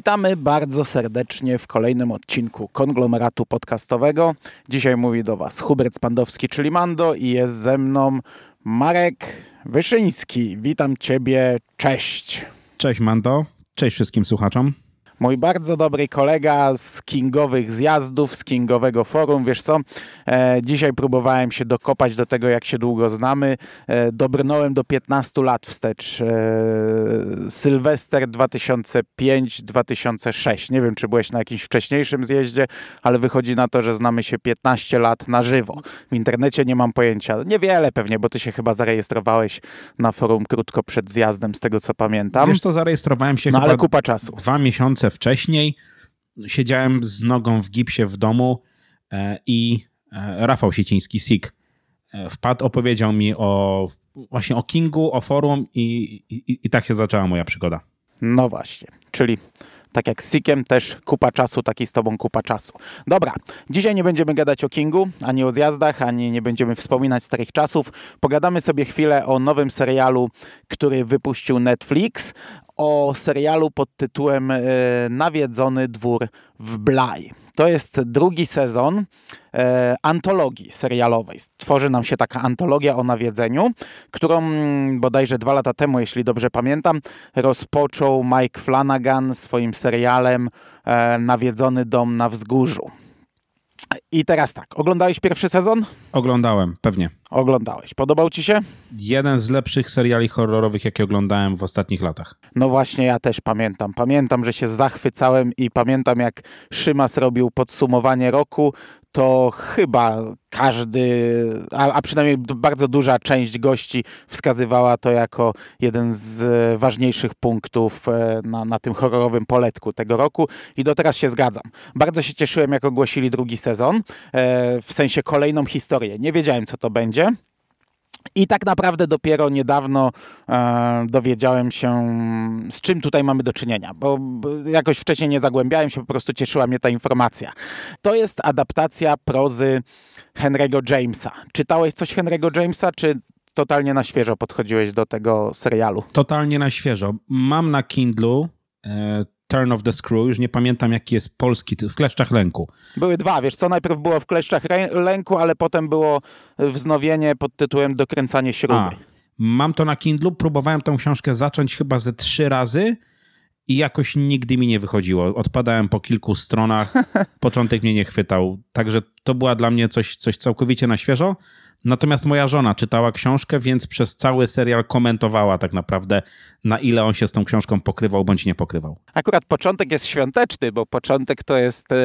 Witamy bardzo serdecznie w kolejnym odcinku konglomeratu podcastowego. Dzisiaj mówi do Was Hubert Spandowski, czyli Mando, i jest ze mną Marek Wyszyński. Witam Ciebie, cześć. Cześć Mando, cześć wszystkim słuchaczom. Mój bardzo dobry kolega z kingowych zjazdów, z kingowego forum. Wiesz co, e, dzisiaj próbowałem się dokopać do tego, jak się długo znamy. E, dobrnąłem do 15 lat wstecz. E, Sylwester 2005-2006. Nie wiem, czy byłeś na jakimś wcześniejszym zjeździe, ale wychodzi na to, że znamy się 15 lat na żywo. W internecie nie mam pojęcia. Niewiele pewnie, bo ty się chyba zarejestrowałeś na forum krótko przed zjazdem, z tego co pamiętam. Wiesz co, zarejestrowałem się no, chyba ale kupa czasu. dwa miesiące wcześniej. Siedziałem z nogą w gipsie w domu e, i e, Rafał Sieciński, SIK, e, wpadł, opowiedział mi o właśnie o Kingu, o forum i, i, i tak się zaczęła moja przygoda. No właśnie, czyli tak jak z Sikiem też kupa czasu, taki z tobą kupa czasu. Dobra, dzisiaj nie będziemy gadać o Kingu, ani o zjazdach, ani nie będziemy wspominać starych czasów. Pogadamy sobie chwilę o nowym serialu, który wypuścił Netflix, o serialu pod tytułem e, Nawiedzony dwór w Blaj. To jest drugi sezon e, antologii serialowej. Tworzy nam się taka antologia o nawiedzeniu, którą bodajże dwa lata temu, jeśli dobrze pamiętam, rozpoczął Mike Flanagan swoim serialem e, Nawiedzony dom na wzgórzu. I teraz tak, oglądałeś pierwszy sezon? Oglądałem, pewnie. Oglądałeś. Podobał ci się? Jeden z lepszych seriali horrorowych, jakie oglądałem w ostatnich latach. No właśnie, ja też pamiętam. Pamiętam, że się zachwycałem i pamiętam, jak Szymas robił podsumowanie roku, to chyba każdy, a, a, przynajmniej bardzo duża część gości wskazywała to jako jeden z ważniejszych punktów e, na, na tym horrorowym poletku tego roku i do teraz się zgadzam. Bardzo się cieszyłem, jak ogłosili drugi sezon, e, w sensie kolejną historię. Nie wiedziałem, co to będzie. I tak naprawdę dopiero niedawno e, dowiedziałem się, z czym tutaj mamy do czynienia, bo jakoś wcześniej nie zagłębiałem się, po prostu cieszyła mnie ta informacja. To jest adaptacja prozy Henry'ego Jamesa. Czytałeś coś Henry'ego Jamesa, czy totalnie na świeżo podchodziłeś do tego serialu? Totalnie na świeżo. Mam na Kindlu e, Turn of the Screw, już nie pamiętam jaki jest polski, w Kleszczach Lęku. Były dwa, wiesz co, najpierw było w Kleszczach Lęku, ale potem było wznowienie pod tytułem Dokręcanie śruby. A, mam to na Kindlu, próbowałem tę książkę zacząć chyba ze trzy razy i jakoś nigdy mi nie wychodziło. Odpadałem po kilku stronach, początek mnie nie chwytał, także to była dla mnie coś, coś całkowicie na świeżo. Natomiast moja żona czytała książkę, więc przez cały serial komentowała tak naprawdę, na ile on się z tą książką pokrywał bądź nie pokrywał. Akurat początek jest świąteczny, bo początek to jest e,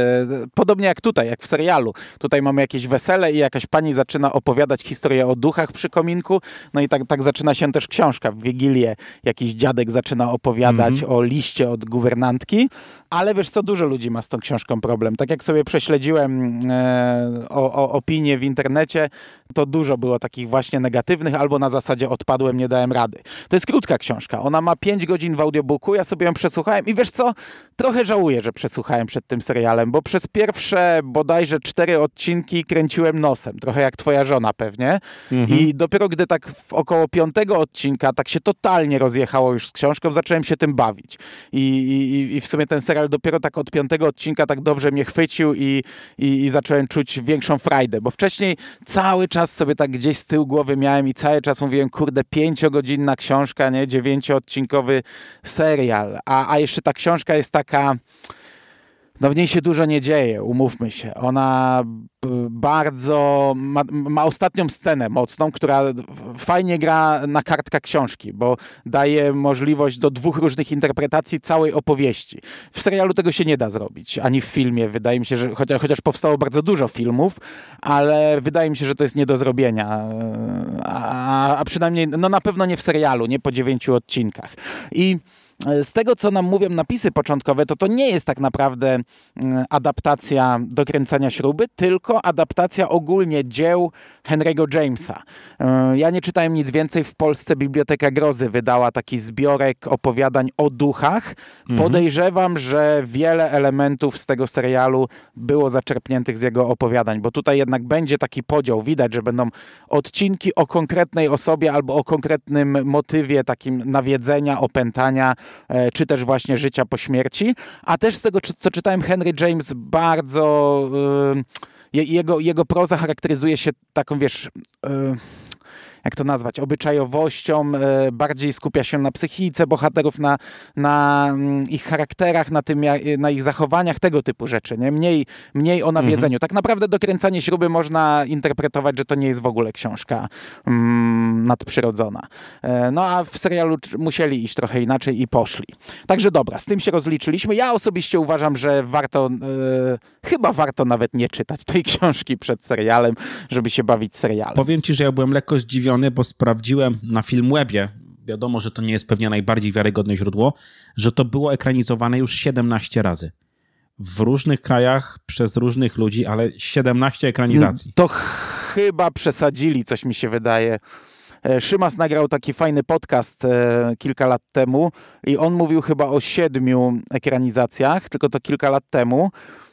podobnie jak tutaj, jak w serialu. Tutaj mamy jakieś wesele i jakaś pani zaczyna opowiadać historię o duchach przy kominku, no i tak, tak zaczyna się też książka. W Wigilię jakiś dziadek zaczyna opowiadać mm -hmm. o liście od guwernantki, ale wiesz co, dużo ludzi ma z tą książką problem. Tak jak sobie prześledziłem e, o, o opinie w internecie, to dużo było takich właśnie negatywnych, albo na zasadzie odpadłem, nie dałem rady. To jest krótka książka. Ona ma 5 godzin w audiobooku, ja sobie ją przesłuchałem i wiesz co, trochę żałuję, że przesłuchałem przed tym serialem, bo przez pierwsze bodajże cztery odcinki kręciłem nosem, trochę jak twoja żona pewnie. Mhm. I dopiero gdy tak w około piątego odcinka tak się totalnie rozjechało już z książką, zacząłem się tym bawić. I, i, i w sumie ten serial dopiero tak od piątego odcinka tak dobrze mnie chwycił i, i, i zacząłem czuć większą frajdę, bo wcześniej cały czas sobie tak gdzieś z tyłu głowy miałem i cały czas mówiłem, kurde, pięciogodzinna książka, nie, dziewięcioodcinkowy serial, a, a jeszcze ta książka jest taka no w niej się dużo nie dzieje, umówmy się. Ona bardzo ma, ma, ostatnią scenę mocną, która fajnie gra na kartka książki, bo daje możliwość do dwóch różnych interpretacji całej opowieści. W serialu tego się nie da zrobić, ani w filmie. Wydaje mi się, że chociaż, chociaż powstało bardzo dużo filmów, ale wydaje mi się, że to jest nie do zrobienia. A, a przynajmniej, no na pewno nie w serialu, nie po dziewięciu odcinkach. I z tego, co nam mówią napisy początkowe, to to nie jest tak naprawdę mm, adaptacja dokręcania śruby, tylko adaptacja ogólnie dzieł Henry'ego Jamesa. E, ja nie czytałem nic więcej. W Polsce Biblioteka Grozy wydała taki zbiorek opowiadań o duchach. Mhm. Podejrzewam, że wiele elementów z tego serialu było zaczerpniętych z jego opowiadań, bo tutaj jednak będzie taki podział. Widać, że będą odcinki o konkretnej osobie albo o konkretnym motywie takim nawiedzenia, opętania czy też właśnie życia po śmierci. A też z tego, co czytałem, Henry James bardzo... Jego, jego proza charakteryzuje się taką, wiesz jak to nazwać, obyczajowością, e, bardziej skupia się na psychice bohaterów, na, na mm, ich charakterach, na, tym, na ich zachowaniach, tego typu rzeczy. Nie? Mniej, mniej o nawiedzeniu. Mhm. Tak naprawdę dokręcanie śruby można interpretować, że to nie jest w ogóle książka mm, nadprzyrodzona. E, no a w serialu musieli iść trochę inaczej i poszli. Także dobra, z tym się rozliczyliśmy. Ja osobiście uważam, że warto, e, chyba warto nawet nie czytać tej książki przed serialem, żeby się bawić serialem. Powiem ci, że ja byłem lekko zdziwiony zdziwiony, bo sprawdziłem na Filmwebie, wiadomo, że to nie jest pewnie najbardziej wiarygodne źródło, że to było ekranizowane już 17 razy. W różnych krajach, przez różnych ludzi, ale 17 ekranizacji. To chyba przesadzili, coś mi się wydaje. E, Szymas nagrał taki fajny podcast e, kilka lat temu i on mówił chyba o siedmiu ekranizacjach, tylko to kilka lat temu.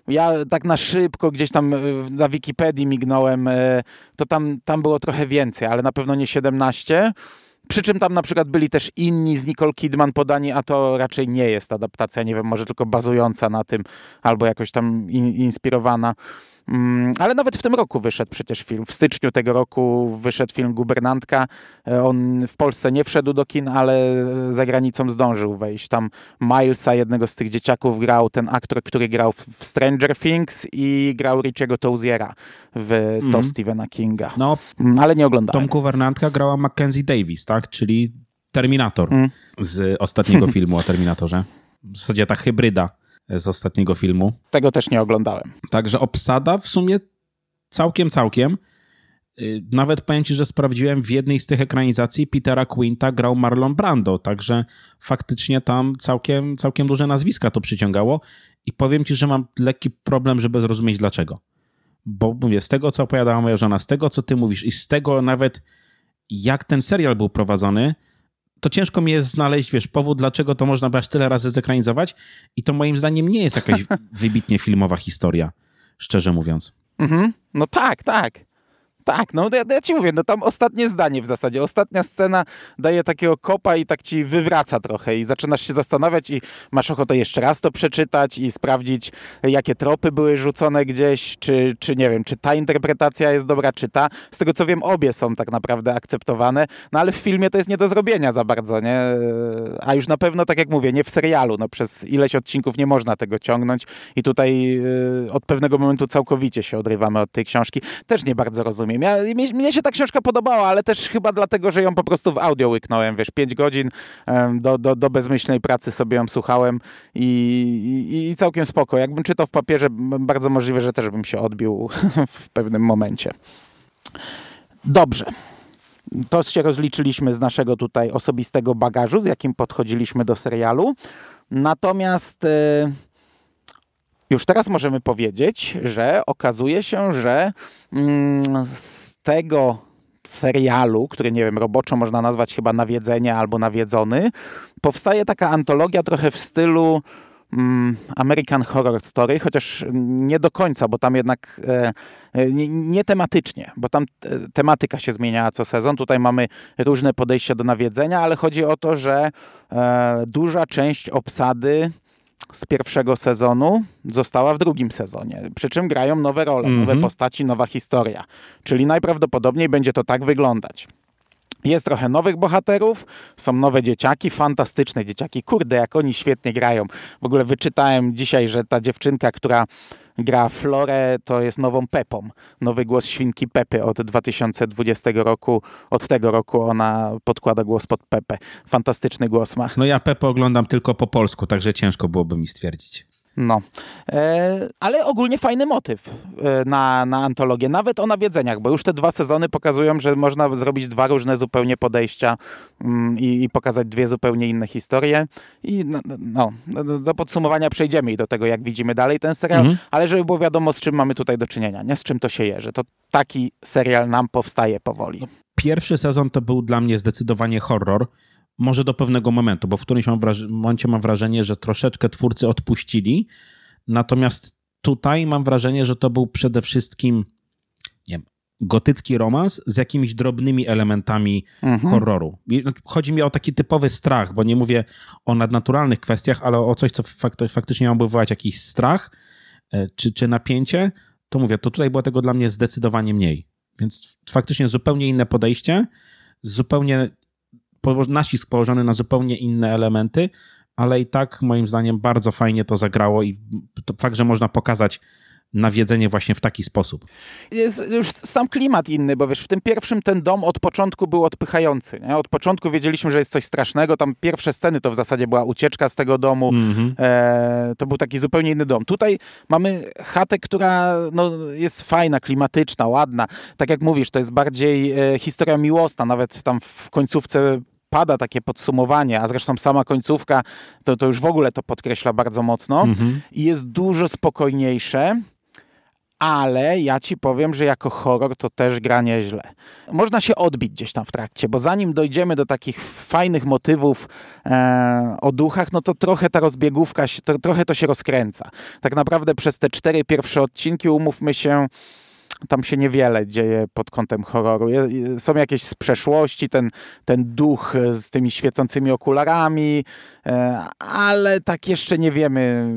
Ja tak na szybko gdzieś tam e, na Wikipedii mignąłem, e, to tam, tam było trochę więcej, ale na pewno nie 17. Przy czym tam na przykład byli też inni z Nicole Kidman podani, a to raczej nie jest adaptacja, nie wiem, może tylko bazująca na tym, albo jakoś tam in, inspirowana. Mm, ale nawet w tym roku wyszedł przecież film. W styczniu tego roku wyszedł film Gubernantka. E, on w Polsce nie wszedł do kin, ale za granicą zdążył wejść. Tam Milesa, jednego z tych dzieciaków, grał ten aktor, który grał w Stranger Things i grał Richiego Toziera w mm. to mhm. Stephena Kinga. No, mm, ale nie oglądałem. Tom Gubernantka grała Mackenzie Davis, tak? Czyli Terminator mm. z ostatniego filmu o Terminatorze. W zasadzie ta hybryda z ostatniego filmu. Tego też nie oglądałem. Także obsada w sumie całkiem, całkiem. Y, nawet powiem ci, że sprawdziłem w jednej z tych ekranizacji Petera Quinta grał Marlon Brando, także faktycznie tam całkiem, całkiem duże nazwiska to przyciągało i powiem ci, że mam lekki problem, żeby zrozumieć dlaczego. Bo mówię, z tego co opowiadała moja żona, z tego co ty mówisz i z tego nawet jak ten serial był prowadzony, to ciężko mi jest znaleźć, wiesz, powód, dlaczego to można by aż tyle razy zekranizować i to moim zdaniem nie jest jakaś wybitnie filmowa historia, szczerze mówiąc. Mhm. No tak, tak. Tak, no ja, ja, ci mówię, no tam ostatnie zdanie w zasadzie, ostatnia scena daje takiego kopa i tak ci wywraca trochę i zaczynasz się zastanawiać i masz ochotę jeszcze raz to przeczytać i sprawdzić, jakie tropy były rzucone gdzieś, czy, czy nie wiem, czy ta interpretacja jest dobra, czy ta. Z tego co wiem, obie są tak naprawdę akceptowane, no ale w filmie to jest nie do zrobienia za bardzo, nie? A już na pewno, tak jak mówię, nie w serialu, no przez ileś odcinków nie można tego ciągnąć i tutaj yy, od pewnego momentu całkowicie się odrywamy od tej książki. Też nie bardzo rozumiem rozumiem. Ja, mnie, mnie, się ta książka podobała, ale też chyba dlatego, że ją po prostu w audio łyknąłem, wiesz, 5 godzin do, do, do bezmyślnej pracy sobie ją słuchałem i, i, i całkiem spoko. Jakbym czytał w papierze, bardzo możliwe, że też bym się odbił w pewnym momencie. Dobrze. To się rozliczyliśmy z naszego tutaj osobistego bagażu, z jakim podchodziliśmy do serialu. Natomiast... Yy, już teraz możemy powiedzieć, że okazuje się, że mm, z tego serialu, który nie wiem, roboczo można nazwać chyba nawiedzenie albo nawiedzony, powstaje taka antologia trochę w stylu mm, American Horror Story, chociaż nie do końca, bo tam jednak e, e nie, nie, tematycznie, bo tam tematyka się zmieniała co sezon. Tutaj mamy różne podejścia do nawiedzenia, ale chodzi o to, że e, duża część obsady z pierwszego sezonu została w drugim sezonie. Przy czym grają nowe role, mm -hmm. nowe mhm. postaci, nowa historia. Czyli najprawdopodobniej będzie to tak wyglądać. Jest trochę nowych bohaterów, są nowe dzieciaki, fantastyczne dzieciaki. Kurde, jak oni świetnie grają. W ogóle wyczytałem dzisiaj, że ta dziewczynka, która gra Florę, to jest nową Pepą. Nowy głos świnki Pepy od 2020 roku. Od tego roku ona podkłada głos pod Pepę. Fantastyczny głos ma. No ja Pepę oglądam tylko po polsku, także ciężko byłoby mi stwierdzić. No, e, ale ogólnie fajny motyw e, na, na antologię, nawet o nawiedzeniach, bo już te dwa sezony pokazują, że można zrobić dwa różne zupełnie podejścia mm, i, i, pokazać dwie zupełnie inne historie. I no, no, do, do, podsumowania przejdziemy i do tego, jak widzimy dalej ten serial, mhm. ale żeby było wiadomo, z czym mamy tutaj do czynienia, nie z czym to się je, że to taki serial nam powstaje powoli. Pierwszy sezon to był dla mnie zdecydowanie horror może do pewnego momentu, bo w którymś mam momencie mam wrażenie, że troszeczkę twórcy odpuścili. Natomiast tutaj mam wrażenie, że to był przede wszystkim nie, gotycki romans z jakimiś drobnymi elementami Mhm. horroru. Chodzi mi o taki typowy strach, bo nie mówię o nadnaturalnych kwestiach, ale o coś, co fakt, faktycznie miałoby wywołać jakiś strach e, czy, czy napięcie, to mówię, to tutaj było tego dla mnie zdecydowanie mniej. Więc faktycznie zupełnie inne podejście, zupełnie nacisk położony na zupełnie inne elementy, ale i tak moim zdaniem bardzo fajnie to zagrało i to fakt, że można pokazać nawiedzenie właśnie w taki sposób. jest już sam klimat inny, bo wiesz, w tym pierwszym ten dom od początku był odpychający. Nie? Od początku wiedzieliśmy, że jest coś strasznego. Tam pierwsze sceny to w zasadzie była ucieczka z tego domu. Mhm. E, to był taki zupełnie inny dom. Tutaj mamy chatę, która no, jest fajna, klimatyczna, ładna. Tak jak mówisz, to jest bardziej e, historia miłosna. Nawet tam w końcówce pada takie podsumowanie, a zresztą sama końcówka to, to już w ogóle to podkreśla bardzo mocno. Mhm. I jest dużo spokojniejsze. Ale ja ci powiem, że jako horror to też gra nieźle. Można się odbić gdzieś tam w trakcie, bo zanim dojdziemy do takich fajnych motywów e, o duchach, no to trochę ta rozbiegówka, się, to, trochę to się rozkręca. Tak naprawdę przez te cztery pierwsze odcinki, umówmy się, tam się niewiele dzieje pod kątem horroru. Są jakieś z przeszłości, ten, ten duch z tymi świecącymi okularami, ale tak jeszcze nie wiemy.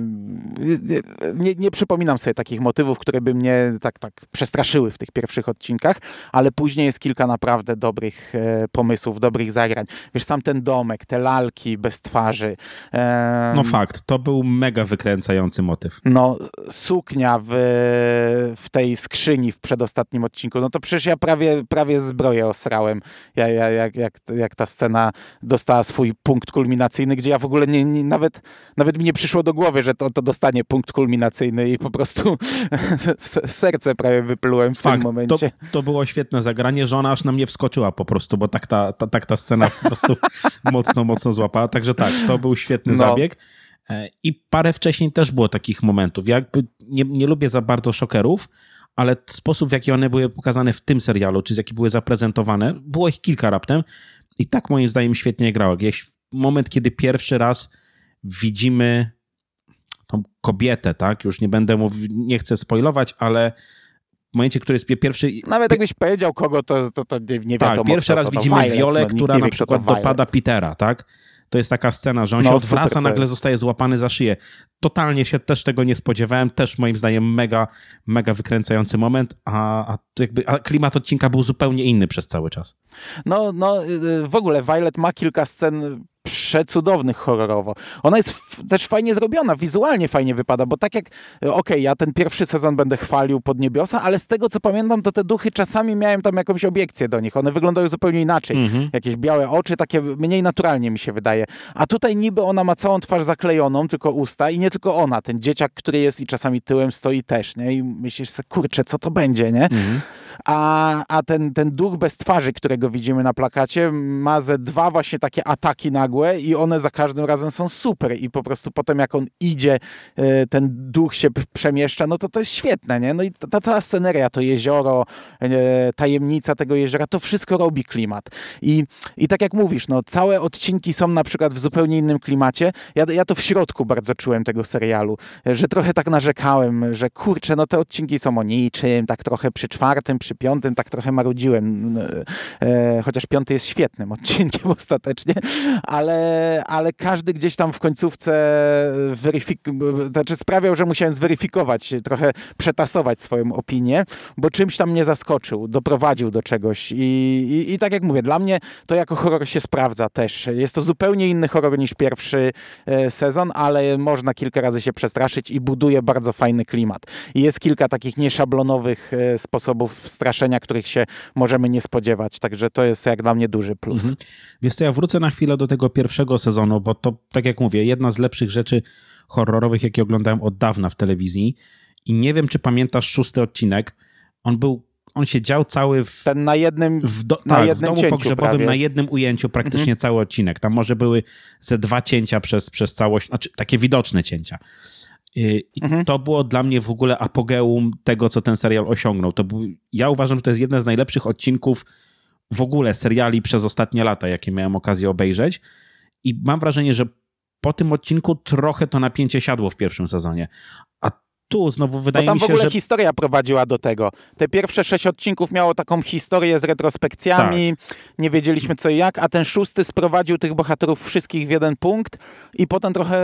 Nie, nie przypominam sobie takich motywów, które by mnie tak, tak przestraszyły w tych pierwszych odcinkach, ale później jest kilka naprawdę dobrych e, pomysłów, dobrych zagrań. Wiesz, sam ten domek, te lalki bez twarzy. e, No fakt, to był mega wykręcający motyw. no, suknia w, w tej skrzyni w przedostatnim odcinku, no to przecież ja prawie, prawie zbroję osrałem, ja, ja, jak, jak, jak ta scena dostała swój punkt kulminacyjny, gdzie ja w ogóle nie, nie, nawet, nawet mi nie przyszło do głowy, że to, to dostanie punkt kulminacyjny i po prostu serce prawie wyplułem w tym Fakt, to, momencie. to było świetne zagranie, że ona aż na mnie wskoczyła po prostu, bo tak ta, ta, tak ta scena po prostu mocno, mocno złapała. Także tak, to był świetny No. zabieg. E, I parę wcześniej też było takich momentów. Ja jakby nie, nie lubię za bardzo szokerów, ale sposób, w jaki one były pokazane w tym serialu, czy z jaki były zaprezentowane, było ich kilka raptem i tak moim zdaniem świetnie grało. Jakiś moment, kiedy pierwszy raz widzimy tą kobietę, tak? Już nie będę mówił, nie chcę spoilować, ale w momencie, który jest pie- pierwszy... Nawet jakbyś powiedział kogo, to, to, to nie, nie wiadomo. Tak, pierwszy raz to, to widzimy Violet, no, która na przykład Violet. dopada Petera, tak? To jest taka scena, że on No, się odwraca, nagle jest. zostaje złapany za szyję. Totalnie się też tego nie spodziewałem, też moim zdaniem mega, mega wykręcający moment, a, a, jakby, a klimat odcinka był zupełnie inny przez cały czas. No, no y, w ogóle Violet ma kilka scen przecudownych horrorowo. Ona jest też fajnie zrobiona, wizualnie fajnie wypada, bo tak jak, y, okej, ja ten pierwszy sezon będę chwalił pod niebiosa, ale z tego co pamiętam, to te duchy czasami miałem tam jakąś obiekcję do nich. One wyglądają zupełnie inaczej. Mhm. Jakieś białe oczy, takie mniej naturalnie mi się wydaje. A tutaj niby ona ma całą twarz zaklejoną, tylko usta i nie tylko ona. Ten dzieciak, który jest i czasami tyłem stoi też, nie? I myślisz sobie, kurczę, co to będzie, nie? Mhm. A, a ten, ten duch bez twarzy, którego widzimy na plakacie, ma ze dwa właśnie takie ataki nagłe i one za każdym razem są super i po prostu potem jak on idzie, e, ten duch się przemieszcza, no to to jest świetne, nie? No i ta, cała sceneria, to jezioro, e, tajemnica tego jeziora, to wszystko robi klimat. I, I tak jak mówisz, no całe odcinki są na przykład w zupełnie innym klimacie. Ja, ja to w środku bardzo czułem tego serialu, e, że trochę tak narzekałem, że kurczę, no te odcinki są o niczym, tak trochę przy czwartym, przy piątym, tak trochę marudziłem. Chociaż piąty jest świetnym odcinkiem ostatecznie, ale, ale każdy gdzieś tam w końcówce weryfik- znaczy sprawiał, że musiałem zweryfikować, trochę przetasować swoją opinię, bo czymś tam mnie zaskoczył, doprowadził do czegoś i, i, i tak jak mówię, dla mnie to jako horror się sprawdza też. Jest to zupełnie inny horror niż pierwszy e, sezon, ale można kilka razy się przestraszyć i buduje bardzo fajny klimat. I jest kilka takich nieszablonowych e, sposobów straszenia, których się możemy nie spodziewać, także to jest jak dla mnie duży plus. Mhm. Co, ja wrócę na chwilę do tego pierwszego sezonu, bo to, tak jak mówię, jedna z lepszych rzeczy horrorowych, jakie oglądałem od dawna w telewizji. I nie wiem, czy pamiętasz szósty odcinek. On był, on się dział cały w, Ten na jednym w, do, na tak, w jednym domu cięciu pogrzebowym prawie. na jednym ujęciu praktycznie Mhm. cały odcinek. Tam może były ze dwa cięcia przez, przez całość, znaczy takie widoczne cięcia. I i Mhm. to było dla mnie w ogóle apogeum tego, co ten serial osiągnął. To był, ja uważam, że to jest jeden z najlepszych odcinków w ogóle seriali przez ostatnie lata, jakie miałem okazję obejrzeć. I mam wrażenie, że po tym odcinku trochę to napięcie siadło w pierwszym sezonie. A tu znowu wydaje Bo tam mi w się, ogóle że... historia prowadziła do tego. Te pierwsze sześć odcinków miało taką historię z retrospekcjami, Tak. nie wiedzieliśmy co i jak, a ten szósty sprowadził tych bohaterów wszystkich w jeden punkt i potem trochę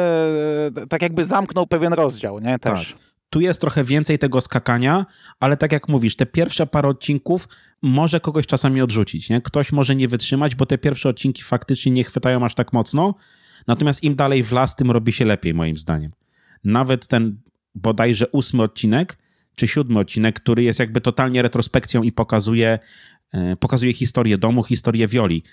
e, tak jakby zamknął pewien rozdział, nie? Też. Tak. Tu jest trochę więcej tego skakania, ale tak jak mówisz, te pierwsze parę odcinków może kogoś czasami odrzucić. Nie? Ktoś może nie wytrzymać, bo te pierwsze odcinki faktycznie nie chwytają aż tak mocno. Natomiast im dalej w las, tym robi się lepiej, moim zdaniem. Nawet ten bodajże ósmy odcinek, czy siódmy odcinek, który jest jakby totalnie retrospekcją i pokazuje, e, pokazuje historię domu, historię Wioli.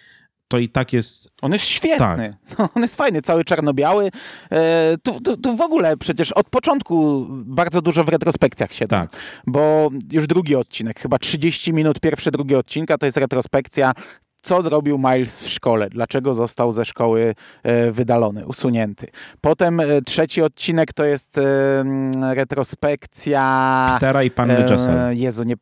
To i tak jest On jest świetny. Tak. On jest fajny, cały czarno-biały. E, tu, tu, tu w ogóle przecież od początku bardzo dużo w retrospekcjach siedzę. Tak. Bo już drugi odcinek, chyba 30 minut, pierwszy, drugi odcinka to jest retrospekcja. Co zrobił Miles w szkole? Dlaczego został ze szkoły e, wydalony, usunięty? Potem e, trzeci odcinek to jest retrospekcja. Petera i Panny Jessel. Jezu, nie.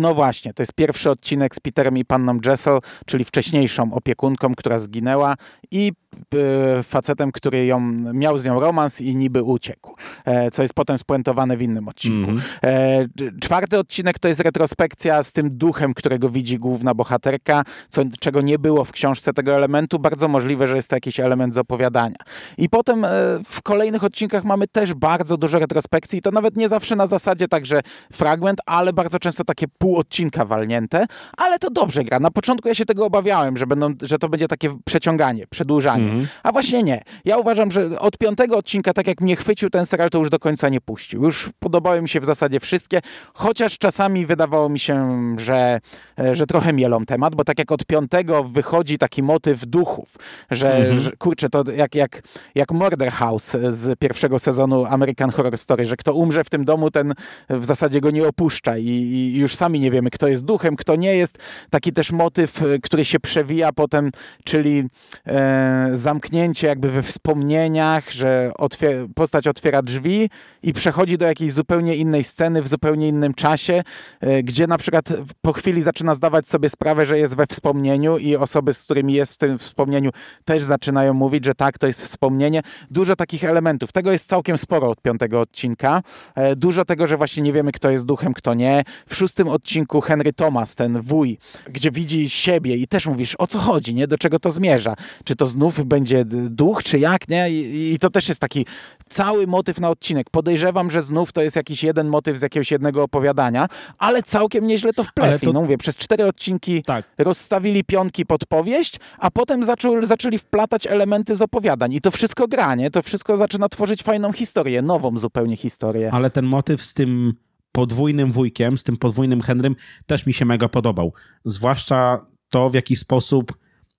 No właśnie, to jest pierwszy odcinek z Peterem i panną Jessel, czyli wcześniejszą opiekunką, która zginęła i e, facetem, który ją, miał z nią romans i niby uciekł, e, co jest potem spuentowane w innym odcinku. Mhm. E, czwarty odcinek to jest retrospekcja z tym duchem, którego widzi główna bohaterka, co, czego nie było w książce tego elementu. Bardzo możliwe, że jest to jakiś element z opowiadania. I potem w kolejnych odcinkach mamy też bardzo dużo retrospekcji i to nawet nie zawsze na zasadzie także fragment, ale bardzo często takie pół odcinka walnięte, ale to dobrze gra. Na początku ja się tego obawiałem, że, będą, że to będzie takie przeciąganie, przedłużanie. Mhm. A właśnie nie. Ja uważam, że od piątego odcinka, tak jak mnie chwycił ten serial, to już do końca nie puścił. Już podobały mi się w zasadzie wszystkie, chociaż czasami wydawało mi się, że, e, że trochę mielą temat, bo tak jak od piątego wychodzi taki motyw duchów, że, Mhm. że kurczę, to jak, jak, jak Murder House z pierwszego sezonu American Horror Story, że kto umrze w tym domu, ten w zasadzie go nie opuszcza i, i już sami nie wiemy, kto jest duchem, kto nie jest. Taki też motyw, e, który się przewija potem, czyli e, zamknięcie jakby we wspomnieniach, że otwier postać otwiera drzwi i przechodzi do jakiejś zupełnie innej sceny w zupełnie innym czasie, e, gdzie na przykład po chwili zaczyna zdawać sobie sprawę, że jest we wspomnieniu i osoby, z którymi jest w tym wspomnieniu też zaczynają mówić, że tak, to jest wspomnienie. Dużo takich elementów. Tego jest całkiem sporo od piątego odcinka. E, Dużo tego, że właśnie nie wiemy, kto jest duchem, kto nie. W szóstym odcinku Henry Thomas, ten wuj, gdzie widzi siebie i też mówisz, o co chodzi, nie? Do czego to zmierza? Czy to znów będzie duch, czy jak, nie? I, i to też jest taki cały motyw na odcinek. Podejrzewam, że znów to jest jakiś jeden motyw z jakiegoś jednego opowiadania, ale całkiem nieźle to wpletli. to- No mówię, przez cztery odcinki Tak. rozstawili pionki pod powieść, a potem zaczęli, zaczęli wplatać elementy z opowiadań. I to wszystko granie, to wszystko zaczyna tworzyć fajną historię, nową zupełnie historię. Ale ten motyw z tym podwójnym wujkiem, z tym podwójnym Henrym też mi się mega podobał. Zwłaszcza to, w jaki sposób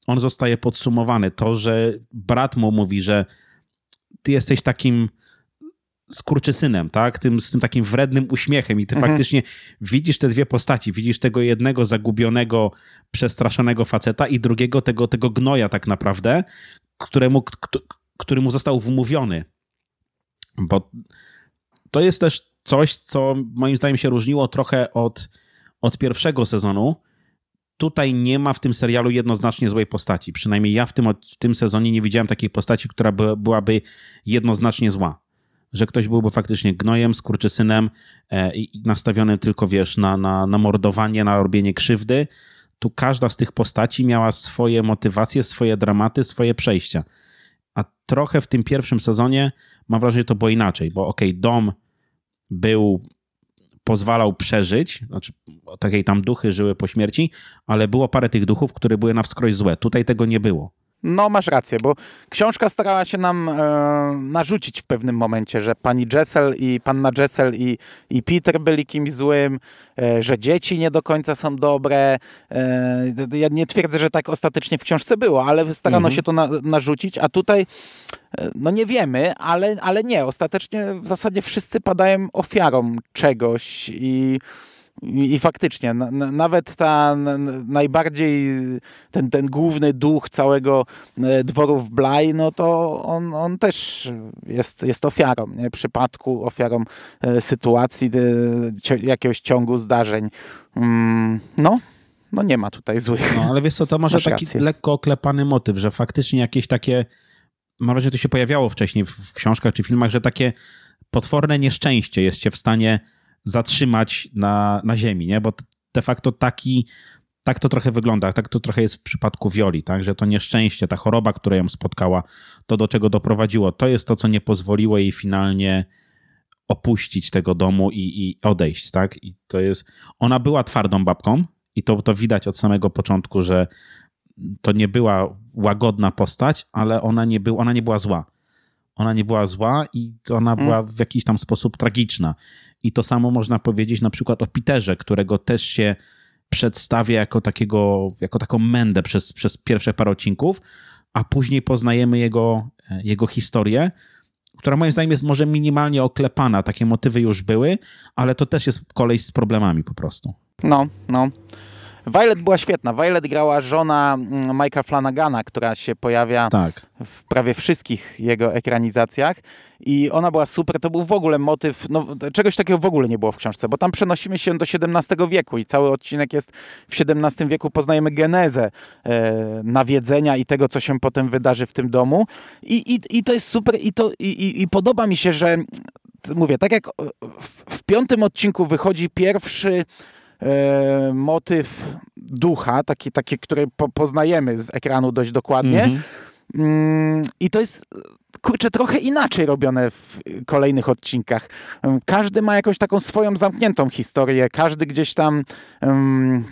on zostaje podsumowany. To, że brat mu mówi, że ty jesteś takim skurczysynem, tak? Tym, z tym takim wrednym uśmiechem i ty faktycznie widzisz te dwie postaci. Widzisz tego jednego zagubionego, przestraszonego faceta i drugiego tego, tego gnoja tak naprawdę, któremu, który mu został wmówiony. Bo to jest też coś, co moim zdaniem się różniło trochę od, od pierwszego sezonu. Tutaj nie ma w tym serialu jednoznacznie złej postaci. Przynajmniej ja w tym, w tym sezonie nie widziałem takiej postaci, która by, byłaby jednoznacznie zła. Że ktoś byłby faktycznie gnojem, skurczysynem e, i nastawionym tylko, wiesz, na, na, na mordowanie, na robienie krzywdy. Tu każda z tych postaci miała swoje motywacje, swoje dramaty, swoje przejścia. A trochę w tym pierwszym sezonie mam wrażenie, że to było inaczej, bo okej, dom był, pozwalał przeżyć, znaczy takiej tam duchy żyły po śmierci, ale było parę tych duchów, które były na wskroś złe. Tutaj tego nie było. No, masz rację, bo książka starała się nam e, narzucić w pewnym momencie, że pani Jessel i panna Jessel i, i Peter byli kimś złym, e, że dzieci nie do końca są dobre. E, ja nie twierdzę, że tak ostatecznie w książce było, ale starano Mhm. się to na, narzucić, a tutaj e, no nie wiemy, ale, ale nie. Ostatecznie w zasadzie wszyscy padają ofiarą czegoś i i, faktycznie, na, na, nawet ta najbardziej, ten, ten główny duch całego e, dworu w Blaj, no to on, on też jest, jest ofiarą, nie? przypadku, ofiarą e, sytuacji, e, jakiegoś ciągu zdarzeń. Mm, no, no nie ma tutaj złych. No, ale wiesz co, to może taki lekko oklepany motyw, że faktycznie jakieś takie, mam wrażenie, to się pojawiało wcześniej w, w książkach czy filmach, że takie potworne nieszczęście jest cię w stanie zatrzymać na, na ziemi, nie? Bo de facto taki, tak to trochę wygląda, tak to trochę jest w przypadku Wioli, tak? Że to nieszczęście, ta choroba, która ją spotkała, to do czego doprowadziło, to jest to, co nie pozwoliło jej finalnie opuścić tego domu i, i odejść, tak? I to jest, ona była twardą babką i to, to widać od samego początku, że to nie była łagodna postać, ale ona nie, był, ona nie była zła. Ona nie była zła i ona była Mm. w jakiś tam sposób tragiczna. I to samo można powiedzieć na przykład o Peterze, którego też się przedstawia jako takiego, jako taką mędę przez, przez pierwsze parę odcinków, a później poznajemy jego, e, jego historię, która moim zdaniem jest może minimalnie oklepana. Takie motywy już były, ale to też jest kolej z problemami po prostu. No, no. Violet była świetna. Violet grała żona mm, Mike'a Flanagana, która się pojawia Tak. w prawie wszystkich jego ekranizacjach i ona była super. To był w ogóle motyw, no, czegoś takiego w ogóle nie było w książce, bo tam przenosimy się do XVII wieku i cały odcinek jest w XVII wieku. Poznajemy genezę e, nawiedzenia i tego, co się potem wydarzy w tym domu i, i, i to jest super i, to, i, i, i podoba mi się, że mówię, tak jak w, w piątym odcinku wychodzi pierwszy e, motyw ducha, taki, taki który po, poznajemy z ekranu dość dokładnie. Mhm. Mm, I to jest, kurczę, trochę inaczej robione w kolejnych odcinkach. Każdy ma jakąś taką swoją zamkniętą historię, każdy gdzieś tam... Um,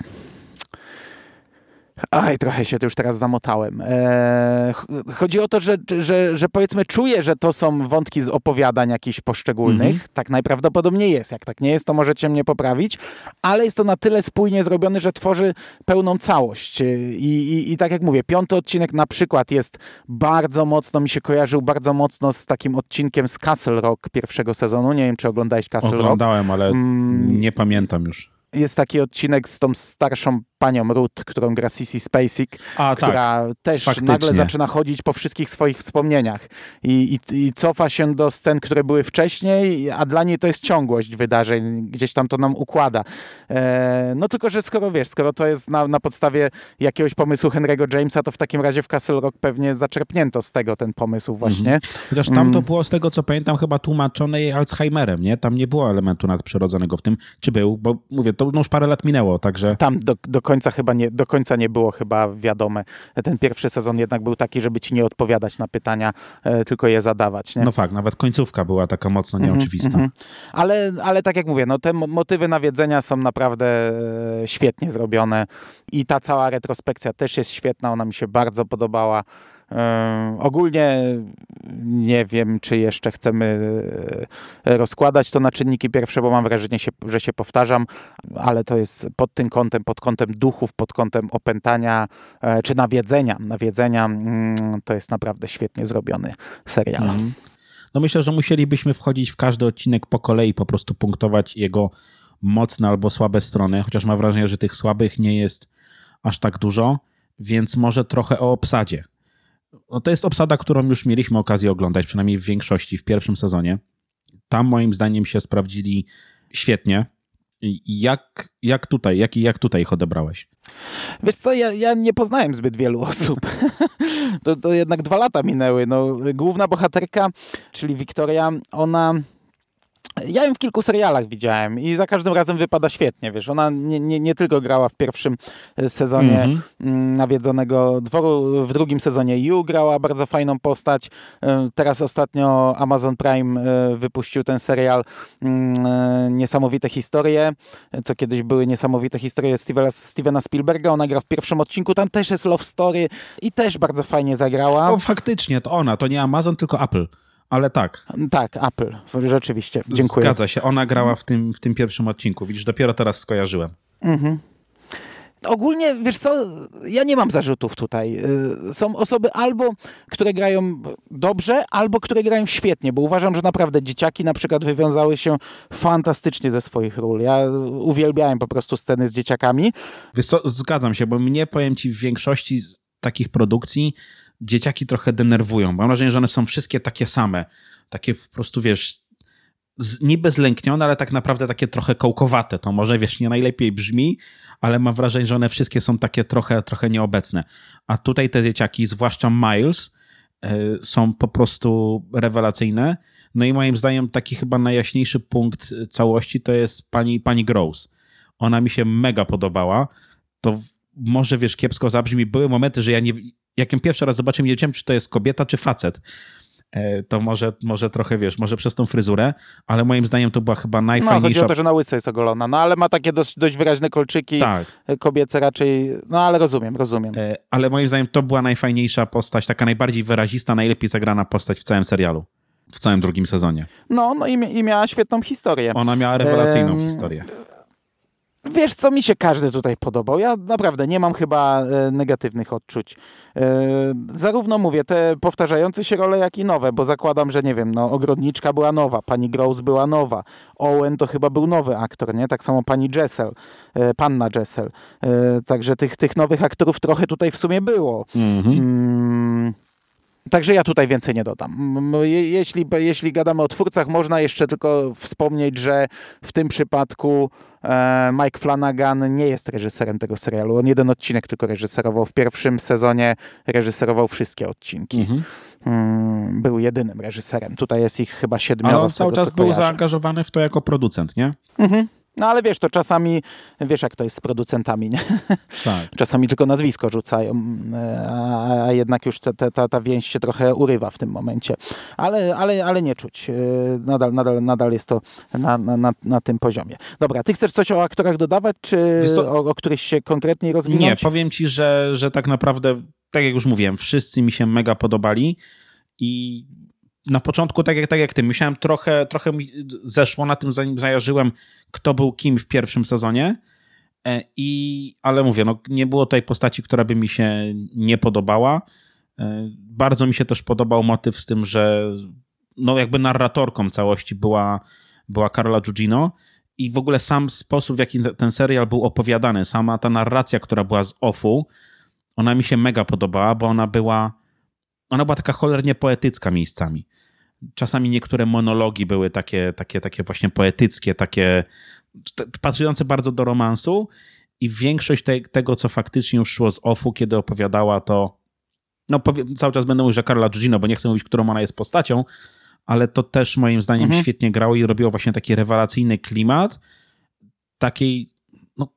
Aj, trochę się to już teraz zamotałem. Eee, ch- chodzi o to, że, że, że powiedzmy czuję, że to są wątki z opowiadań jakichś poszczególnych. Mhm. Tak najprawdopodobniej jest. Jak tak nie jest, to możecie mnie poprawić. Ale jest to na tyle spójnie zrobiony, że tworzy pełną całość. I, i, I tak jak mówię, piąty odcinek na przykład jest bardzo mocno, mi się kojarzył bardzo mocno z takim odcinkiem z Castle Rock pierwszego sezonu. Nie wiem, czy oglądałeś Castle Rock. Oglądałem, ale Mm, nie pamiętam już. jest taki odcinek z tą starszą panią Ruth, którą gra Sissy Spacek, A tak, która też faktycznie. nagle zaczyna chodzić po wszystkich swoich wspomnieniach I, i, i cofa się do scen, które były wcześniej, a dla niej to jest ciągłość wydarzeń, gdzieś tam to nam układa. E, no tylko, że skoro wiesz, skoro to jest na, na podstawie jakiegoś pomysłu Henry'ego Jamesa, to w takim razie w Castle Rock pewnie zaczerpnięto z tego ten pomysł właśnie. Chociaż tam Mm. to było, z tego co pamiętam, chyba tłumaczone jej Alzheimerem, nie? Tam nie było elementu nadprzyrodzonego w tym. Czy był? Bo mówię, to już parę lat minęło, także... Tam do, do końca chyba nie, do końca nie było chyba wiadome. Ten pierwszy sezon jednak był taki, żeby ci nie odpowiadać na pytania, e, tylko je zadawać. Nie? No fakt, nawet końcówka była taka mocno nieoczywista. Mhm. Ale, ale tak jak mówię, no te mo- motywy nawiedzenia są naprawdę e, świetnie zrobione i ta cała retrospekcja też jest świetna, ona mi się bardzo podobała. Ogólnie nie wiem, czy jeszcze chcemy e, rozkładać to na czynniki pierwsze, bo mam wrażenie, że się powtarzam, ale to jest pod tym kątem, pod kątem duchów, pod kątem opętania e, czy nawiedzenia. Nawiedzenia mm, to jest naprawdę świetnie zrobiony serial. Mhm. No myślę, że musielibyśmy wchodzić w każdy odcinek po kolei, po prostu punktować jego mocne albo słabe strony, chociaż mam wrażenie, że tych słabych nie jest aż tak dużo, więc może trochę o obsadzie. No to jest obsada, którą już mieliśmy okazję oglądać, przynajmniej w większości, w pierwszym sezonie. Tam moim zdaniem się sprawdzili świetnie. Jak, jak tutaj, jak, jak tutaj ich odebrałeś? Wiesz co, ja, ja nie poznałem zbyt wielu osób. to, to jednak dwa lata minęły. No, główna bohaterka, czyli Wiktoria, ona... Ja ją w kilku serialach widziałem i za każdym razem wypada świetnie, wiesz, ona nie, nie, nie tylko grała w pierwszym e, sezonie Mhm. mm, Nawiedzonego Dworu, w drugim sezonie Yu grała bardzo fajną postać, E, teraz ostatnio Amazon Prime e, wypuścił ten serial mm, Niesamowite Historie, co kiedyś były Niesamowite Historie Stevena, Stevena Spielberga, ona gra w pierwszym odcinku, tam też jest Love Story i też bardzo fajnie zagrała. O, faktycznie, to ona, to nie Amazon, tylko Apple. Ale tak, Tak, Apple, rzeczywiście, dziękuję. zgadza się. Ona grała w tym, w tym pierwszym odcinku. Widzisz, dopiero teraz skojarzyłem. Ogólnie, wiesz co, ja nie mam zarzutów tutaj. Y, Są osoby albo, które grają dobrze, albo które grają świetnie, bo uważam, że naprawdę dzieciaki na przykład wywiązały się fantastycznie ze swoich ról. Ja uwielbiałem po prostu sceny z dzieciakami. Wiesz co, zgadzam się, bo mnie, powiem ci, w większości takich produkcji dzieciaki trochę denerwują. Mam wrażenie, że one są wszystkie takie same. Takie po prostu, wiesz, niby zlęknione, ale tak naprawdę takie trochę kołkowate. To może, wiesz, nie najlepiej brzmi, ale mam wrażenie, że one wszystkie są takie trochę, trochę nieobecne. A tutaj te dzieciaki, zwłaszcza Miles, są po prostu rewelacyjne. No i moim zdaniem taki chyba najjaśniejszy punkt całości to jest pani, pani Gross. Ona mi się mega podobała. To może, wiesz, kiepsko zabrzmi. Były momenty, że ja nie... Jak ją pierwszy raz zobaczyłem, nie wiedziałem, czy to jest kobieta, czy facet. E, to może, może trochę, wiesz, może przez tą fryzurę, ale moim zdaniem to była chyba najfajniejsza... No, chodzi o to, że na łyso jest ogolona, no ale ma takie dość, dość wyraźne kolczyki tak. kobiece raczej, no ale rozumiem, rozumiem. E, ale moim zdaniem to była najfajniejsza postać, taka najbardziej wyrazista, najlepiej zagrana postać w całym serialu w całym drugim sezonie. No, no i, i miała świetną historię. Ona miała rewelacyjną ehm, historię. Wiesz, co mi się każdy tutaj podobał. Ja naprawdę nie mam chyba e, negatywnych odczuć. E, zarówno mówię, te powtarzające się role, jak i nowe, bo zakładam, że nie wiem, no, ogrodniczka była nowa, pani Gross była nowa, Owen to chyba był nowy aktor, nie? Tak samo pani Jessel, e, panna Jessel. Także tych, tych nowych aktorów trochę tutaj w sumie było. Mhm. Mm. Także ja tutaj więcej nie dodam. Jeśli, jeśli gadamy o twórcach, można jeszcze tylko wspomnieć, że w tym przypadku Mike Flanagan nie jest reżyserem tego serialu. On jeden odcinek tylko reżyserował. W pierwszym sezonie reżyserował wszystkie odcinki. Mhm. Mm, był jedynym reżyserem. Tutaj jest ich chyba siedmioro. Ale on cały czas był kojarzę. zaangażowany w to jako producent, nie? Mhm. No ale wiesz, to czasami, wiesz jak to jest z producentami, nie? Tak. Czasami tylko nazwisko rzucają, a, a jednak już te, ta, ta więź się trochę urywa w tym momencie. Ale, ale, ale nie czuć. E, nadal, nadal, nadal jest to na, na, na tym poziomie. Dobra, ty chcesz coś o aktorach dodawać, czy o, o któryś się konkretniej rozwinąć? Nie, powiem ci, że, że tak naprawdę, tak jak już mówiłem, wszyscy mi się mega podobali i na początku, tak jak, tak jak ty, myślałem trochę, trochę mi zeszło na tym, zanim zajarzyłem, kto był kim w pierwszym sezonie. E, I, ale mówię, no, nie było tej postaci, która by mi się nie podobała. E, bardzo mi się też podobał motyw z tym, że no jakby narratorką całości była, była Carla Gugino i w ogóle sam sposób, w jaki ten serial był opowiadany, sama ta narracja, która była z offu, ona mi się mega podobała, bo ona była ona była taka cholernie poetycka miejscami. Czasami niektóre monologi były takie, takie, takie właśnie poetyckie, takie pasujące bardzo do romansu i większość te, tego, co faktycznie już szło z offu, kiedy opowiadała to, no cały czas będę mówił, że Karla Giugino, bo nie chcę mówić, którą ona jest postacią, ale to też moim zdaniem mhm. świetnie grało i robiło właśnie taki rewelacyjny klimat takiej no,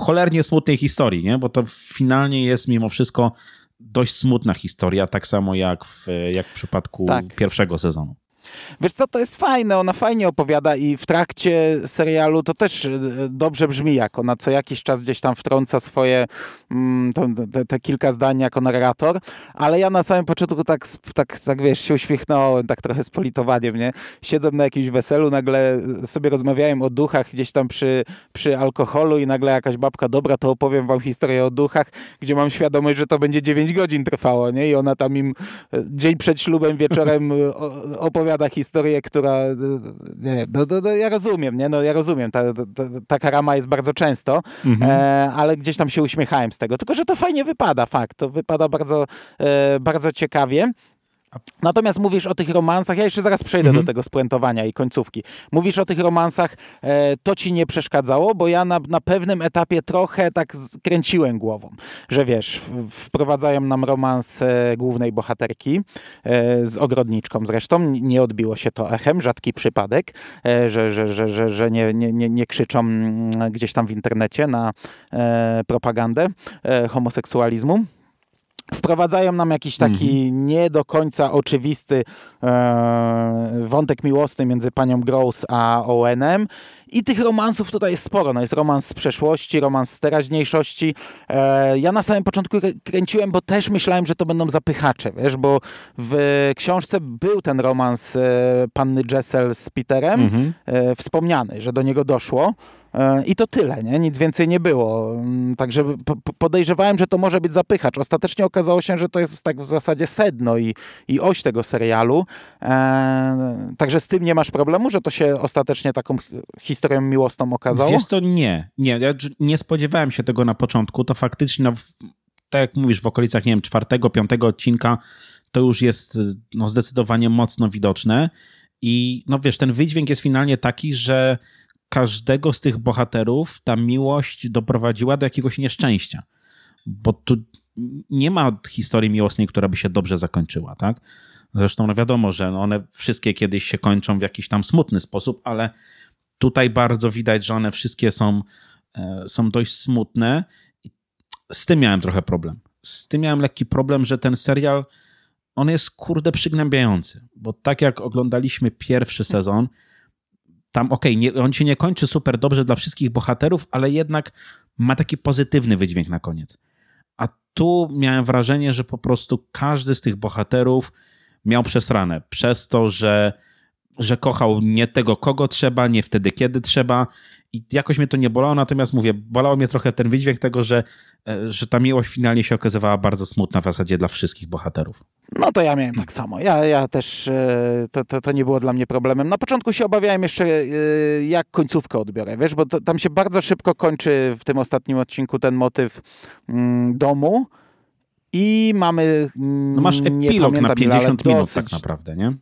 cholernie smutnej historii, nie? bo to finalnie jest mimo wszystko dość smutna historia, tak samo jak w, jak w przypadku tak. pierwszego sezonu. Wiesz co, to jest fajne, ona fajnie opowiada i w trakcie serialu to też e, dobrze brzmi, jak ona co jakiś czas gdzieś tam wtrąca swoje mm, te, te, kilka zdań jako narrator, ale ja na samym początku tak, tak, tak wiesz, się uśmiechnąłem, tak trochę z politowaniem, nie? Siedzę na jakimś weselu, nagle sobie rozmawiałem o duchach gdzieś tam przy, przy alkoholu i nagle jakaś babka, dobra, to opowiem wam historię o duchach, gdzie mam świadomość, że to będzie 9 godzin trwało, nie? I ona tam im e, dzień przed ślubem wieczorem opowiada opowiada historię, która, nie, no, no, no, ja rozumiem, nie? No, ja rozumiem, ta, ta, taka rama jest bardzo często, mhm. e, ale gdzieś tam się uśmiechałem z tego, tylko że to fajnie wypada, fakt, to wypada bardzo, e, bardzo ciekawie. Natomiast mówisz o tych romansach, ja jeszcze zaraz przejdę mhm. do tego spuentowania i końcówki. Mówisz o tych romansach, e, to ci nie przeszkadzało, bo ja na, na pewnym etapie trochę tak kręciłem głową, że wiesz, wprowadzają nam romans e, głównej bohaterki e, z ogrodniczką zresztą, nie odbiło się to echem, rzadki przypadek, e, że, że, że, że, że nie, nie, nie, nie krzyczą mm, gdzieś tam w internecie na e, propagandę e, homoseksualizmu wprowadzają nam jakiś taki mm. nie do końca oczywisty e, wątek miłosny między panią Gross a Owenem. I tych romansów tutaj jest sporo. No jest romans z przeszłości, romans z teraźniejszości. E, ja na samym początku kręciłem, bo też myślałem, że to będą zapychacze, wiesz, bo w książce był ten romans e, panny Jessel z Peterem mm -hmm. e, wspomniany, że do niego doszło. E, I to tyle, nie? nic więcej nie było. Mm, także podejrzewałem, że to może być zapychacz. Ostatecznie okazało się, że to jest tak w zasadzie sedno i, i oś tego serialu. E, także z tym nie masz problemu, że to się ostatecznie taką historią miłosną okazało? Wiesz co, nie. Nie, ja nie spodziewałem się tego na początku. To faktycznie, no, tak jak mówisz, w okolicach, nie wiem, czwartego, piątego odcinka to już jest no, zdecydowanie mocno widoczne. I no wiesz, ten wydźwięk jest finalnie taki, że każdego z tych bohaterów ta miłość doprowadziła do jakiegoś nieszczęścia. Bo tu nie ma historii miłosnej, która by się dobrze zakończyła, tak? Zresztą no wiadomo, że one wszystkie kiedyś się kończą w jakiś tam smutny sposób, ale tutaj bardzo widać, że one wszystkie są, e, są dość smutne. Z tym miałem trochę problem. Z tym miałem lekki problem, że ten serial on jest kurde przygnębiający, bo tak jak oglądaliśmy pierwszy sezon, tam okej, okay, on się nie kończy super dobrze dla wszystkich bohaterów, ale jednak ma taki pozytywny wydźwięk na koniec. A tu miałem wrażenie, że po prostu każdy z tych bohaterów miał przesrane przez to, że, że kochał nie tego, kogo trzeba, nie wtedy, kiedy trzeba. I jakoś mnie to nie bolało, natomiast mówię, bolało mnie trochę ten wydźwięk tego, że, e, że ta miłość finalnie się okazywała bardzo smutna w zasadzie dla wszystkich bohaterów. No to ja miałem tak samo. Ja, ja też, e, to, to, to nie było dla mnie problemem. Na początku się obawiałem jeszcze, e, jak końcówkę odbiorę, wiesz, bo to, tam się bardzo szybko kończy w tym ostatnim odcinku ten motyw mm, domu i mamy... No masz epilog na 50 minut dosyć, tak naprawdę, nie?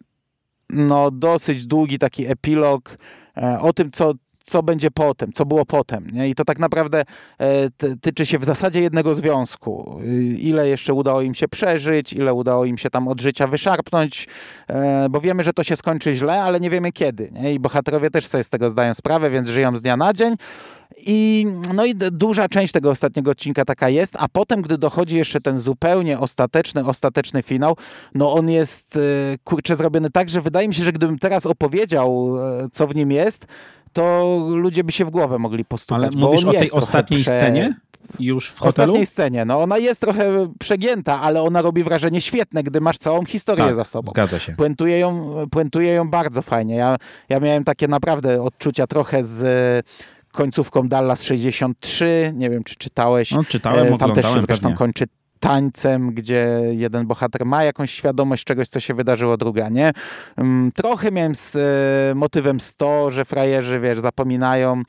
No dosyć długi taki epilog e, o tym, co, co będzie potem, co było potem. Nie? I to tak naprawdę e, tyczy się w zasadzie jednego związku. Ile jeszcze udało im się przeżyć, ile udało im się tam od życia wyszarpnąć, e, bo wiemy, że to się skończy źle, ale nie wiemy kiedy. Nie? I bohaterowie też sobie z tego zdają sprawę, więc żyją z dnia na dzień. I, no i duża część tego ostatniego odcinka taka jest, a potem, gdy dochodzi jeszcze ten zupełnie ostateczny, ostateczny finał, no on jest, e, kurczę, zrobiony tak, że wydaje mi się, że gdybym teraz opowiedział, co w nim jest, to ludzie by się w głowę mogli postukać. Ale mówisz o tej ostatniej prze... scenie? Już w hotelu? ostatniej scenie. No ona jest trochę przegięta, ale ona robi wrażenie świetne, gdy masz całą historię tak, za sobą. zgadza się. Puentuje ją, puentuje ją bardzo fajnie. Ja, ja miałem takie naprawdę odczucia trochę z końcówką Dallas 63. Nie wiem, czy czytałeś. No, czytałem, Tam też się zresztą pewnie. kończy tańcem, gdzie jeden bohater ma jakąś świadomość czegoś, co się wydarzyło, druga nie. Mm, trochę miałem z e, motywem 100, że frajerzy, wiesz, zapominają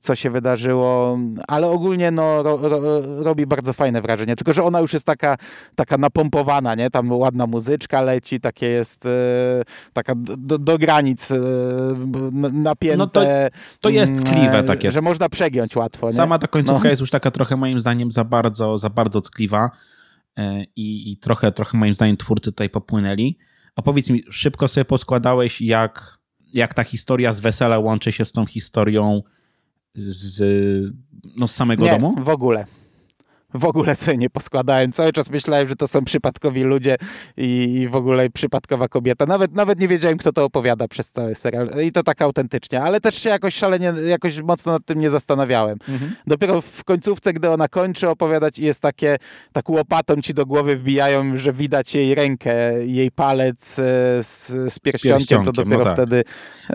co się wydarzyło, ale ogólnie no, ro, ro, robi bardzo fajne wrażenie, tylko że ona już jest taka, taka napompowana, nie? Tam ładna muzyczka leci, takie jest e, taka do, do granic e, napięte. No to, to jest mm, ckliwe takie. Że można przegiąć łatwo. Nie? Sama ta końcówka no. jest już taka trochę moim zdaniem za bardzo, za bardzo ckliwa i, i trochę, trochę moim zdaniem twórcy tutaj popłynęli. A powiedz mi, szybko sobie poskładałeś, jak, jak ta historia z wesela łączy się z tą historią z, no, z samego nie, domu? w ogóle w ogóle sobie nie poskładałem. Cały czas myślałem, że to są przypadkowi ludzie i, i, w ogóle przypadkowa kobieta. Nawet, nawet nie wiedziałem, kto to opowiada przez cały serial. I to tak autentycznie, ale też się jakoś szalenie, jakoś mocno nad tym nie zastanawiałem. Mhm. Dopiero w końcówce, gdy ona kończy opowiadać i jest takie, tak łopatą ci do głowy wbijają, że widać jej rękę, jej palec e, z, z pierścionkiem, to dopiero no tak. wtedy...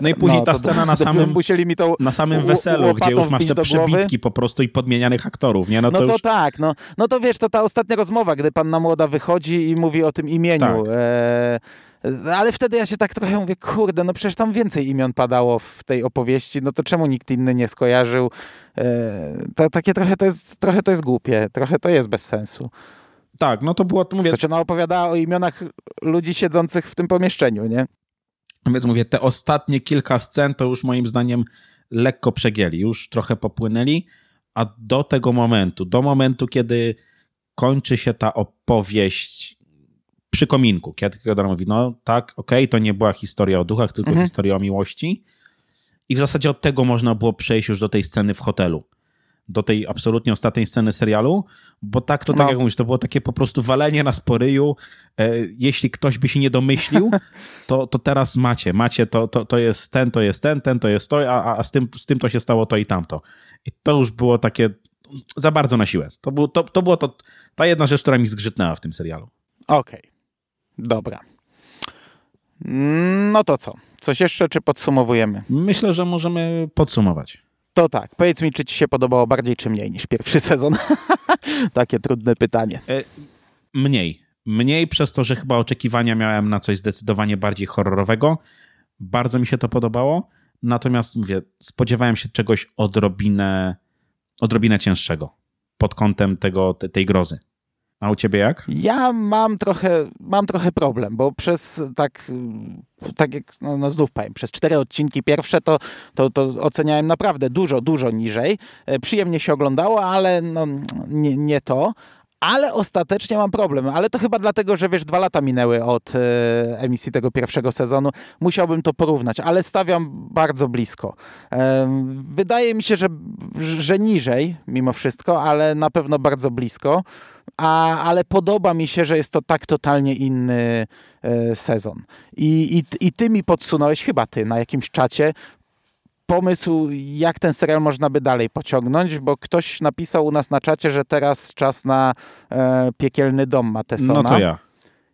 No i później no, ta scena na samym, musieli mi to na samym weselu, gdzie już masz te przebitki po prostu i podmienianych aktorów, nie? No to, no to już... tak, no no, no to wiesz, to ta ostatnia rozmowa, gdy panna młoda wychodzi i mówi o tym imieniu. Tak. E, ale wtedy ja się tak trochę mówię, kurde, no przecież tam więcej imion padało w tej opowieści, no to czemu nikt inny nie skojarzył? E, to, takie trochę to, jest, trochę to jest głupie, trochę to jest bez sensu. Tak, no to było, mówię... To ona opowiadała o imionach ludzi siedzących w tym pomieszczeniu, nie? Więc mówię, te ostatnie kilka scen to już moim zdaniem lekko przegięli, już trochę popłynęli, a do tego momentu, do momentu, kiedy kończy się ta opowieść przy kominku, kiedy Theodor mówi, no tak, okej, okay, to nie była historia o duchach, tylko mhm. historia o miłości. I w zasadzie od tego można było przejść już do tej sceny w hotelu do tej absolutnie ostatniej sceny serialu, bo tak to, tak no. jak mówisz, to było takie po prostu walenie na sporyju. E, jeśli ktoś by się nie domyślił, to, to teraz macie, macie, to, to, to jest ten, to jest ten, ten to jest to, a, a z, tym, z tym to się stało to i tamto. I to już było takie za bardzo na siłę. To, był, to, to było to, ta jedna rzecz, która mi zgrzytnęła w tym serialu. Okej, okay. dobra. No to co? Coś jeszcze, czy podsumowujemy? Myślę, że możemy podsumować. To tak, powiedz mi, czy ci się podobało bardziej, czy mniej niż pierwszy sezon? Takie trudne pytanie. E, mniej. Mniej przez to, że chyba oczekiwania miałem na coś zdecydowanie bardziej horrorowego. Bardzo mi się to podobało. Natomiast mówię, spodziewałem się czegoś odrobinę, odrobinę cięższego pod kątem tego, tej grozy. A u ciebie jak? Ja mam trochę, mam trochę problem, bo przez tak, tak jak no, no znów powiem, przez cztery odcinki pierwsze to, to, to oceniałem naprawdę dużo, dużo niżej. E, przyjemnie się oglądało, ale no, nie, nie to. ale ostatecznie mam problem. Ale to chyba dlatego, że wiesz, dwa lata minęły od e, emisji tego pierwszego sezonu. Musiałbym to porównać, ale stawiam bardzo blisko. E, wydaje mi się, że, że niżej mimo wszystko, ale na pewno bardzo blisko. A, ale podoba mi się, że jest to tak totalnie inny e, sezon. I, i, I ty mi podsunąłeś, chyba ty, na jakimś czacie, pomysł, jak ten serial można by dalej pociągnąć, bo ktoś napisał u nas na czacie, że teraz czas na e, Piekielny Dom Matesona. No to ja,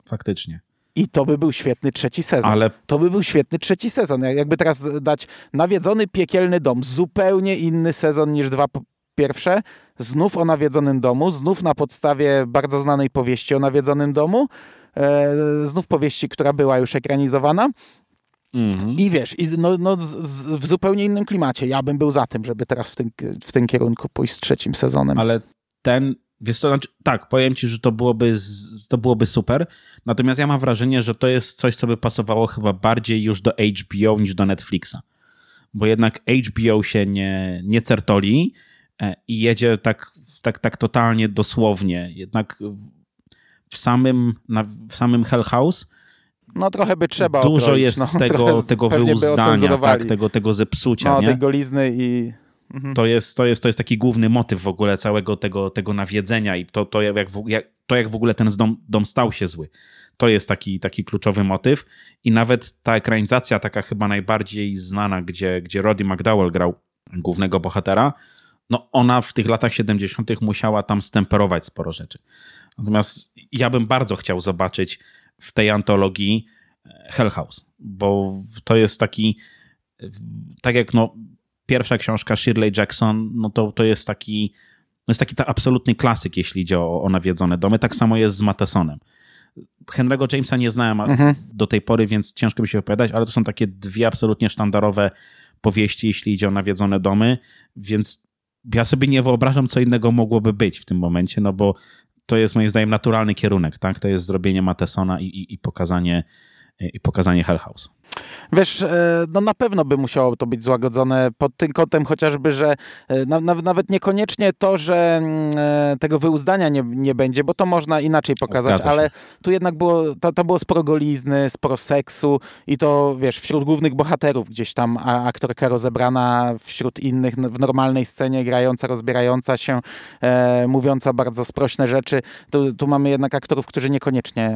faktycznie. I to by był świetny trzeci sezon. Ale... To by był świetny trzeci sezon. Jakby teraz dać nawiedzony Piekielny Dom, zupełnie inny sezon niż dwa pierwsze, znów o nawiedzonym domu, znów na podstawie bardzo znanej powieści o nawiedzonym domu, e, znów powieści, która była już ekranizowana, Mhm. I wiesz, i no, no z, z, w zupełnie innym klimacie. Ja bym był za tym, żeby teraz w tym, w tym kierunku pójść z trzecim sezonem. Ale ten, wiesz to znaczy, tak, powiem ci, że to byłoby, to byłoby super, natomiast ja mam wrażenie, że to jest coś, co by pasowało chyba bardziej już do HBO niż do Netflixa. Bo jednak HBO się nie, nie certoli i jedzie tak, tak, tak totalnie dosłownie. Jednak w samym, na, w samym Hell House no trochę by trzeba Dużo okroić, jest no, tego, tego wyuzdania, tak, tego, tego zepsucia. No, nie? tej golizny i... Mhm. To, jest, to, jest, to jest taki główny motyw w ogóle całego tego, tego nawiedzenia i to, to, jak, jak, to, jak w ogóle ten dom, dom stał się zły. To jest taki, taki kluczowy motyw i nawet ta ekranizacja, taka chyba najbardziej znana, gdzie, gdzie Roddy McDowell grał głównego bohatera, no ona w tych latach 70. musiała tam stemperować sporo rzeczy. Natomiast ja bym bardzo chciał zobaczyć w tej antologii e, Hell House, bo to jest taki, tak jak no, pierwsza książka Shirley Jackson, no to, to jest taki, no jest taki ta absolutny klasyk, jeśli idzie o, o nawiedzone domy. Tak samo jest z Matesonem. Henry'ego Jamesa nie znałem mhm. do tej pory, więc ciężko mi się opowiadać, ale to są takie dwie absolutnie sztandarowe powieści, jeśli idzie o nawiedzone domy, więc ja sobie nie wyobrażam, co innego mogłoby być w tym momencie, no bo to jest moim zdaniem naturalny kierunek, tak? To jest zrobienie Matesona i, i, i pokazanie i pokazanie Hell House. Wiesz, e, no na pewno by musiało to być złagodzone pod tym kątem chociażby, że e, nawet niekoniecznie to, że mm, e, tego wyuzdania nie, nie będzie, bo to można inaczej pokazać, ale tu jednak było, to, to było sporo golizny, sporo seksu i to, wiesz, wśród głównych bohaterów gdzieś tam aktorka rozebrana, wśród innych w normalnej scenie grająca, rozbierająca się, e, mówiąca bardzo sprośne rzeczy. Tu, tu mamy jednak aktorów, którzy niekoniecznie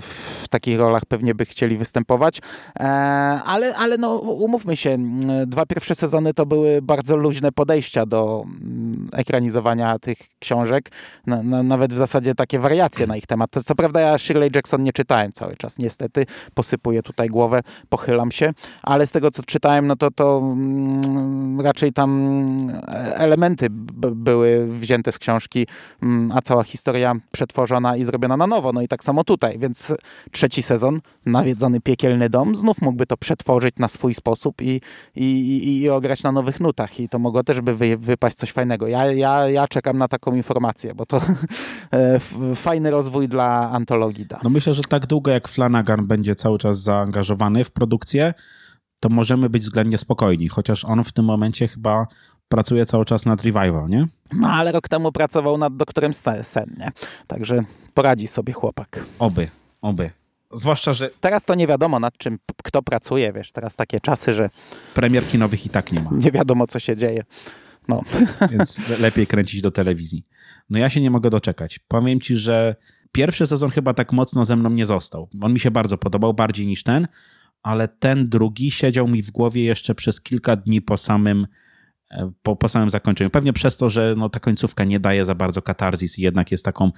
w takich rolach pewnie by chcieli występować. E, ale, ale no, umówmy się, dwa pierwsze sezony to były bardzo luźne podejścia do ekranizowania tych książek, na, na, nawet w zasadzie takie wariacje na ich temat. Co prawda ja Shirley Jackson nie czytałem cały czas, niestety, posypuję tutaj głowę, pochylam się, ale z tego co czytałem, no to, to mm, raczej tam elementy były wzięte z książki, mm, a cała historia przetworzona i zrobiona na nowo. No i tak samo tutaj, więc trzeci sezon, nawiedzony piekielny dom, znów mógłby to przetworzyć na swój sposób i, i, i, i ograć na nowych nutach. I to mogło też by wy, wypaść coś fajnego. Ja, ja, ja czekam na taką informację, bo to e, fajny rozwój dla antologii da. No myślę, że tak długo jak Flanagan będzie cały czas zaangażowany w produkcję, to możemy być względnie spokojni, chociaż on w tym momencie chyba pracuje cały czas nad revival, nie? No, ale rok temu pracował nad doktorem Sen, nie? Także poradzi sobie chłopak. Oby, oby. Zwłaszcza, że... Teraz to nie wiadomo nad czym kto pracuje, wiesz, teraz takie czasy, że... Premier kinowych i tak nie ma. Nie wiadomo, co się dzieje. No. Więc lepiej kręcić do telewizji. No ja się nie mogę doczekać. Powiem ci, że pierwszy sezon chyba tak mocno ze mną nie został. On mi się bardzo podobał, bardziej niż ten, ale ten drugi siedział mi w głowie jeszcze przez kilka dni po samym e, po, po samym zakończeniu. Pewnie przez to, że no, ta końcówka nie daje za bardzo katarzis i jednak jest taką,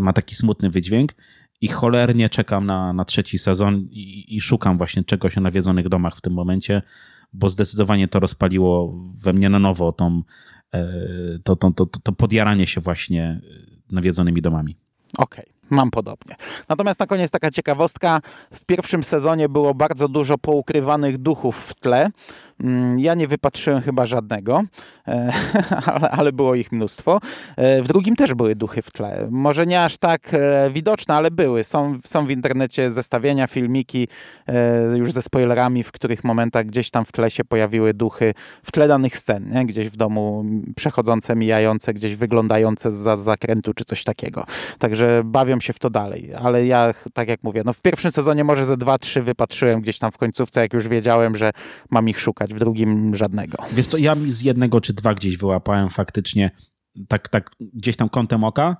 ma taki smutny wydźwięk i cholernie czekam na, na trzeci sezon i, i, szukam właśnie czegoś o nawiedzonych domach w tym momencie, bo zdecydowanie to rozpaliło we mnie na nowo tą, e, to, to, to, to podjaranie się właśnie nawiedzonymi domami. Okej. Okay. Mam podobnie. Natomiast na koniec taka ciekawostka. W pierwszym sezonie było bardzo dużo poukrywanych duchów w tle. Mm, Ja nie wypatrzyłem chyba żadnego, e, ale, było ich mnóstwo. E, W drugim też były duchy w tle. Może nie aż tak e, widoczne, ale były. Są, są w internecie zestawienia, filmiki już ze spoilerami, w których momentach gdzieś tam w tle się pojawiły duchy w tle danych scen, nie? gdzieś w domu przechodzące, mijające, gdzieś wyglądające za zakrętu czy coś takiego. Także bawią się w to dalej. Ale ja, tak jak mówię, no w pierwszym sezonie może ze dwa, trzy wypatrzyłem gdzieś tam w końcówce, jak już wiedziałem, że mam ich szukać. W drugim żadnego. Wiesz co, ja z jednego czy dwa gdzieś wyłapałem faktycznie tak, tak gdzieś tam kątem oka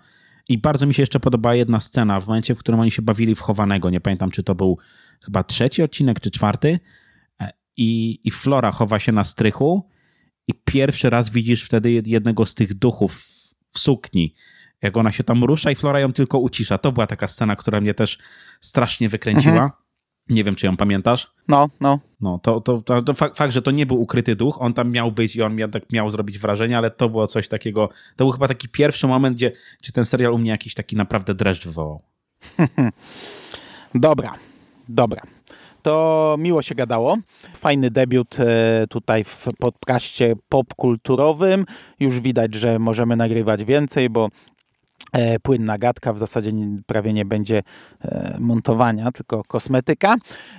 i bardzo mi się jeszcze podobała jedna scena w momencie, w którym oni się bawili w chowanego. Nie pamiętam, czy to był chyba trzeci odcinek, czy czwarty E, i, i Flora chowa się na strychu i pierwszy raz widzisz wtedy jednego z tych duchów w sukni. Jak ona się tam rusza i Flora ją tylko ucisza. To była taka scena, która mnie też strasznie wykręciła. Nie wiem, czy ją pamiętasz. No, no. No, to, to, to, to fakt, fakt, że to nie był ukryty duch, on tam miał być i on miał, tak miał zrobić wrażenie, ale to było coś takiego, to był chyba taki pierwszy moment, gdzie, gdzie ten serial u mnie jakiś taki naprawdę dreszcz wywołał. Dobra, dobra. To miło się gadało. Fajny debiut e, tutaj w podcaście popkulturowym. Już widać, że możemy nagrywać więcej, bo płynna gadka w zasadzie prawie nie będzie e, montowania, tylko kosmetyka.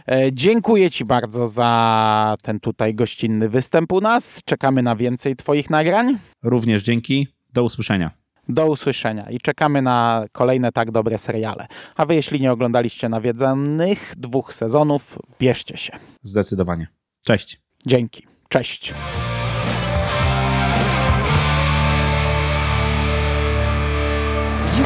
E, Dziękuję Ci bardzo za ten tutaj gościnny występ u nas. Czekamy na więcej Twoich nagrań. Również dzięki, do usłyszenia. Do usłyszenia i czekamy na kolejne tak dobre seriale. A wy, jeśli nie oglądaliście nawiedzonych dwóch sezonów, bierzcie się. Zdecydowanie. Cześć. Dzięki. Cześć.